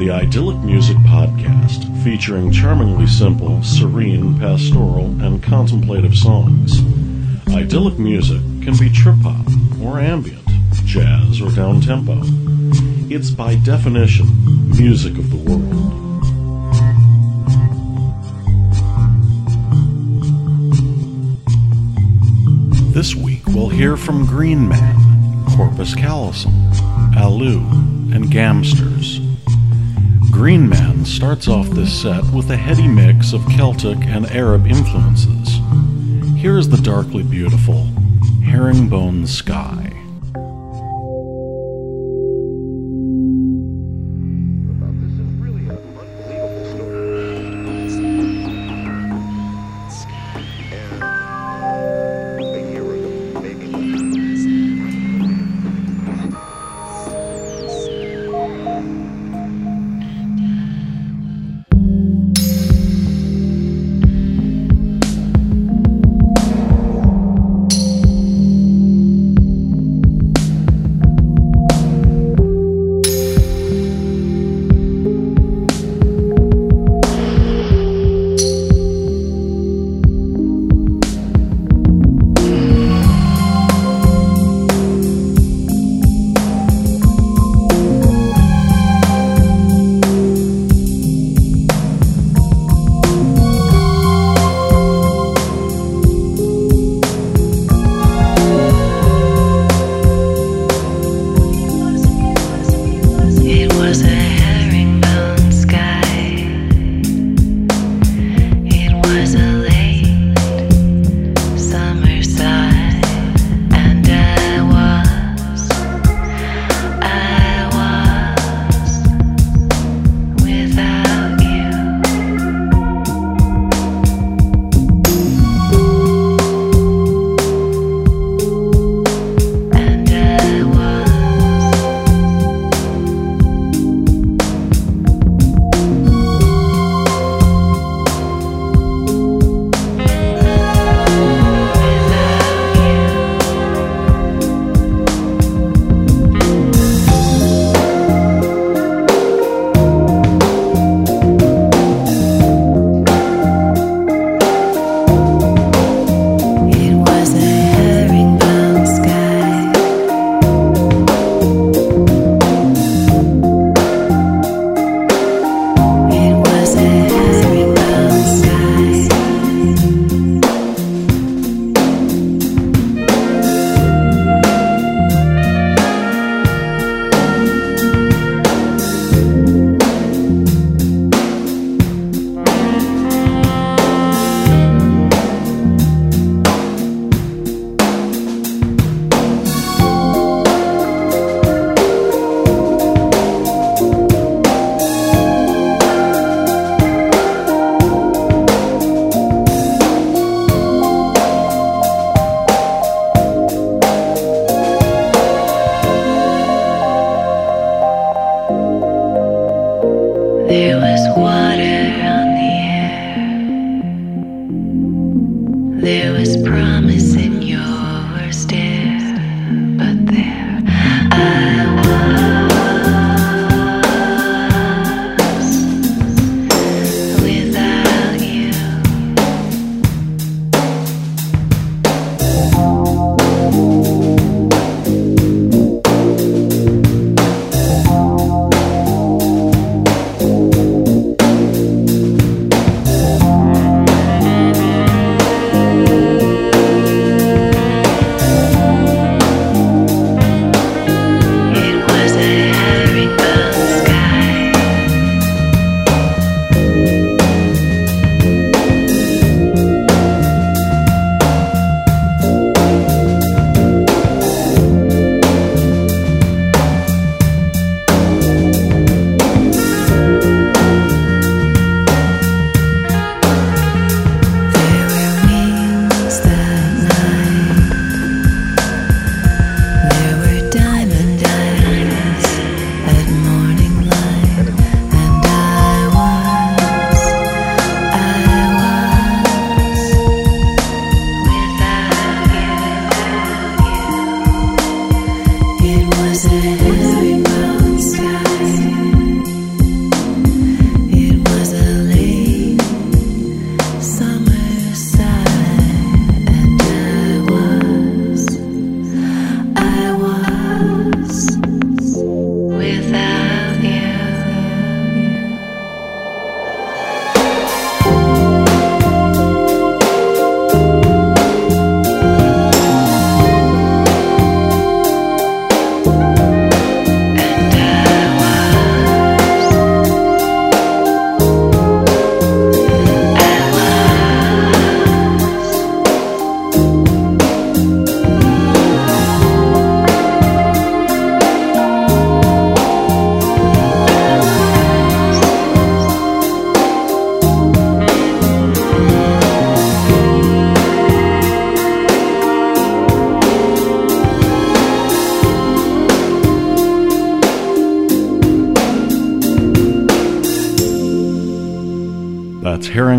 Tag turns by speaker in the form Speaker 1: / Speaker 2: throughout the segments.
Speaker 1: the Idyllic Music Podcast, featuring charmingly simple, serene, pastoral, and contemplative songs. Idyllic music can be trip hop or ambient, jazz or down tempo. It's by definition music of the world. This week we'll hear from Green Man, Korpus Kallosum, Alu, and Gamsters. Green Man starts off this set with a heady mix of Celtic and Arab influences. Here is the darkly beautiful Herringbone Sky.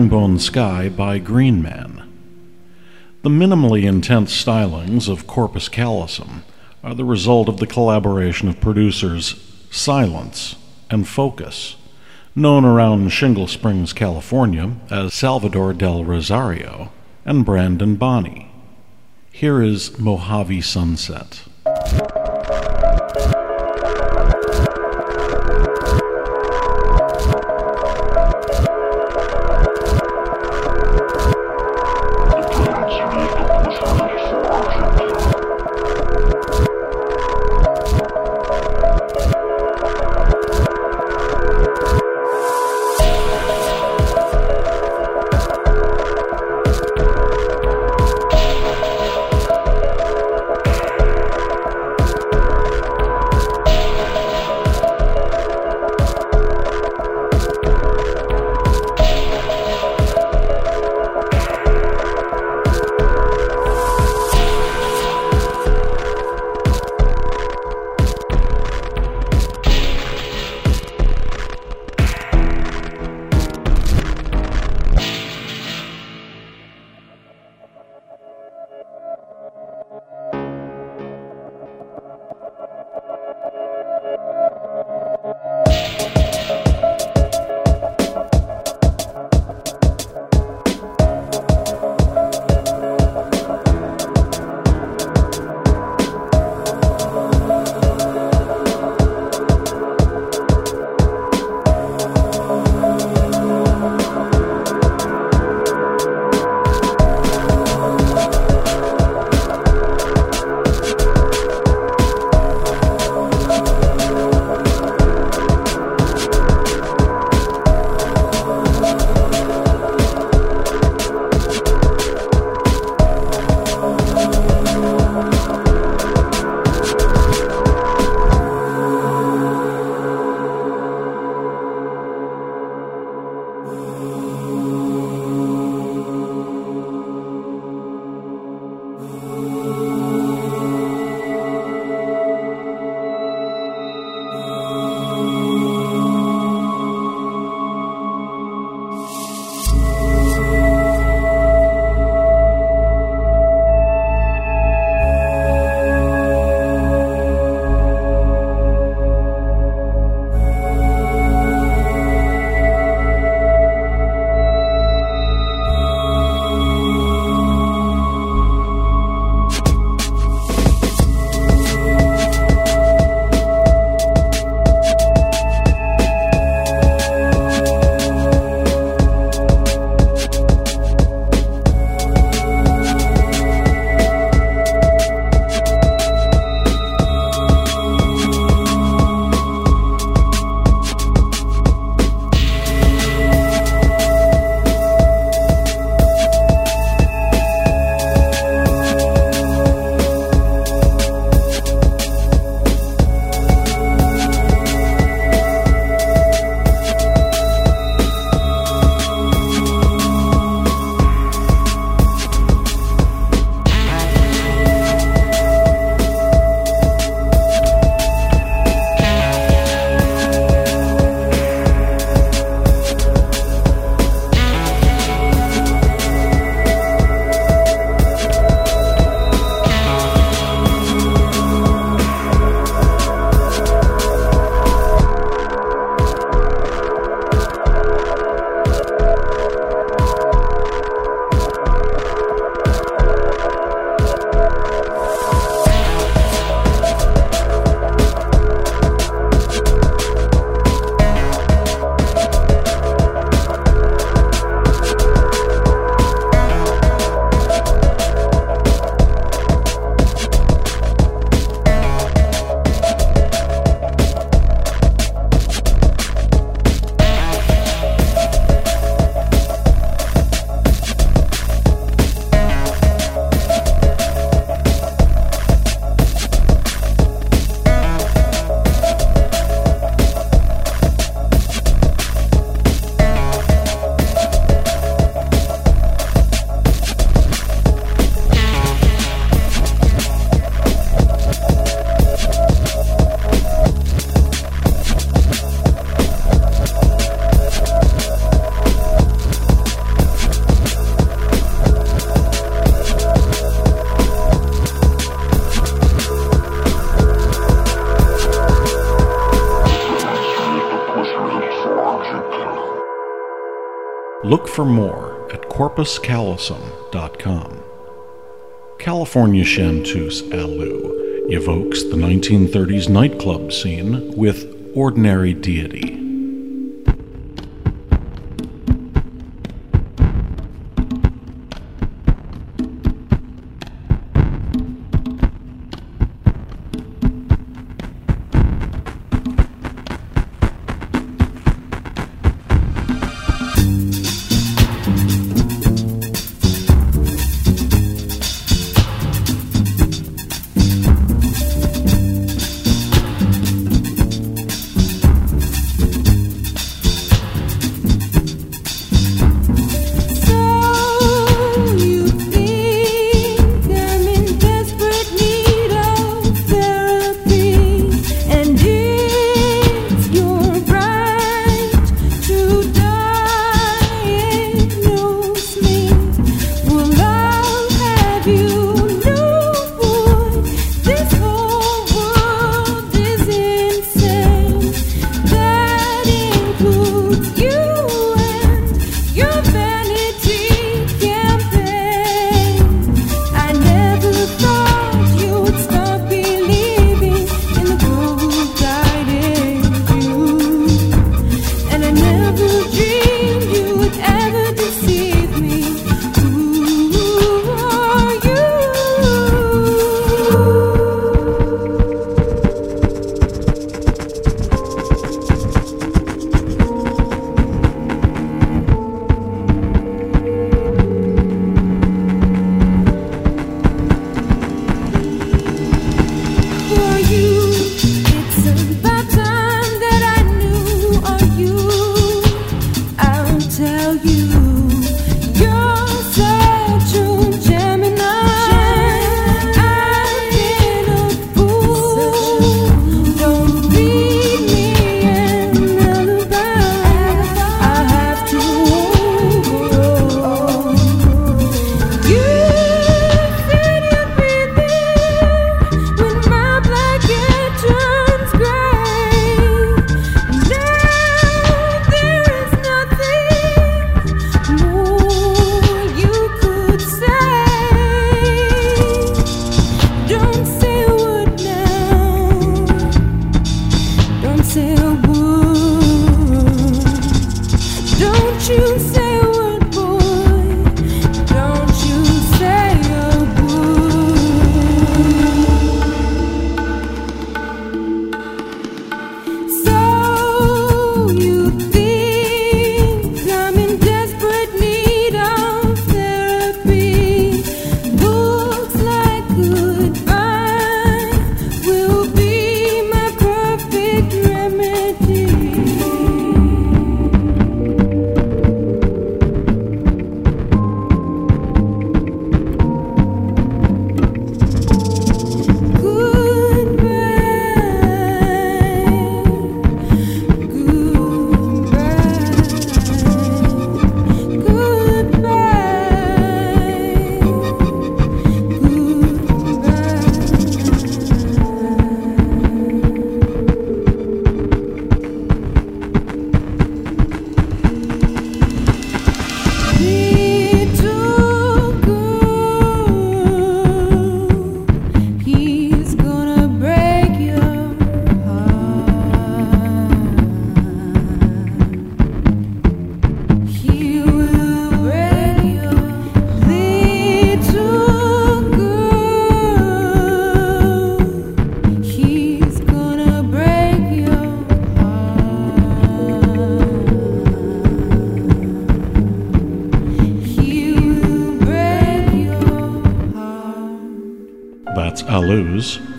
Speaker 2: Herringbone Sky by Green Man. The minimally intense stylings of Korpus Kallosum are the result of the collaboration of producers Silence and Focus, known around Shingle Springs, California as Salvador del Rosario, and Brandon Bonney. Here is Mojave Sunset.
Speaker 3: Look for more at korpuskallosum.com. California chanteuse Alu evokes the 1930s nightclub scene with Ordinary Deity.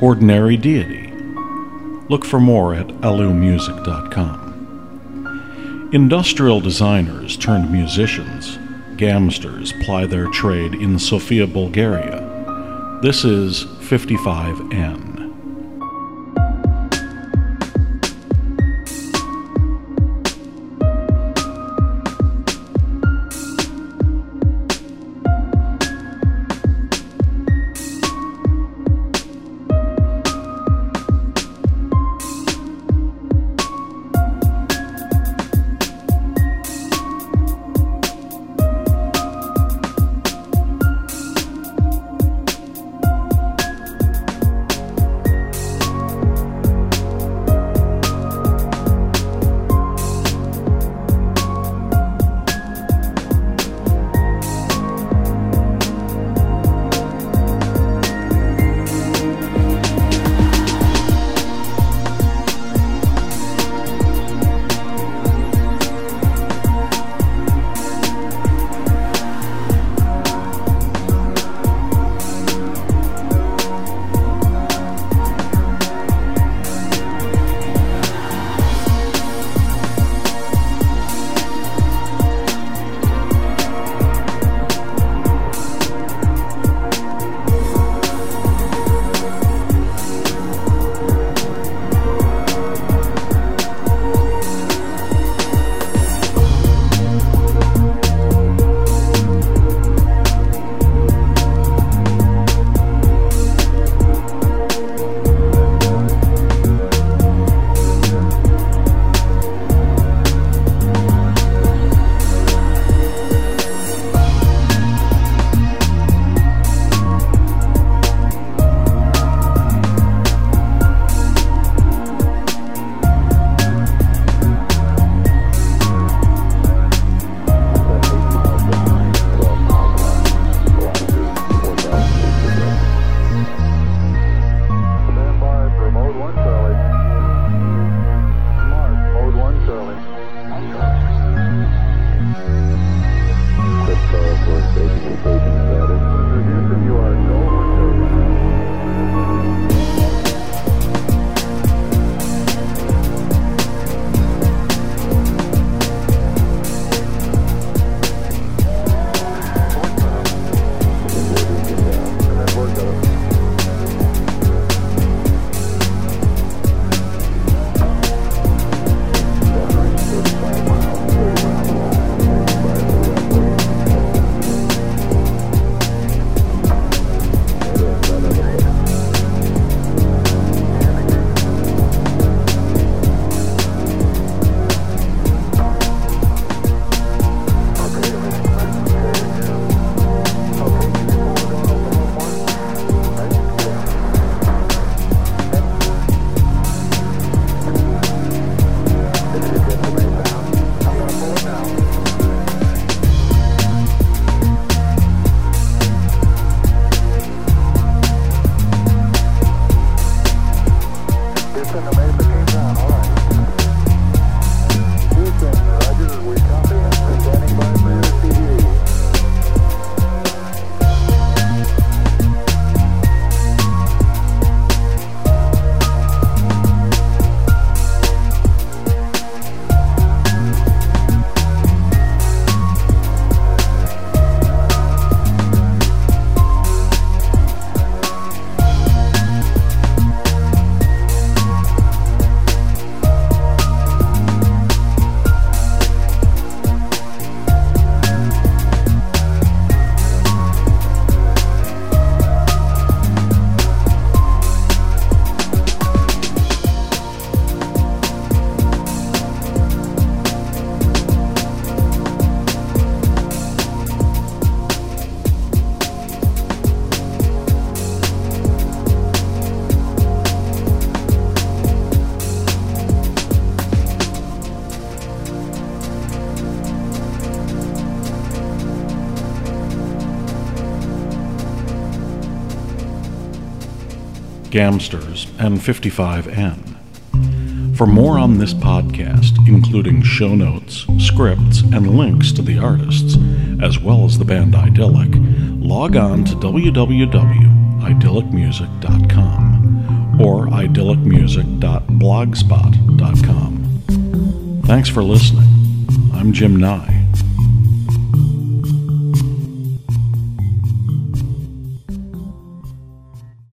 Speaker 3: Ordinary Deity. Look for more at alumusic.com. Industrial designers turned musicians, gamsters ply their trade in Sofia, Bulgaria. This is 55N.
Speaker 2: Gamsters, and 55N. For more on this podcast, including show notes, scripts, and links to the artists, as well as the band Idyllic, log on to www.idyllicmusic.com or idyllicmusic.blogspot.com. Thanks for listening. I'm Jim Nye.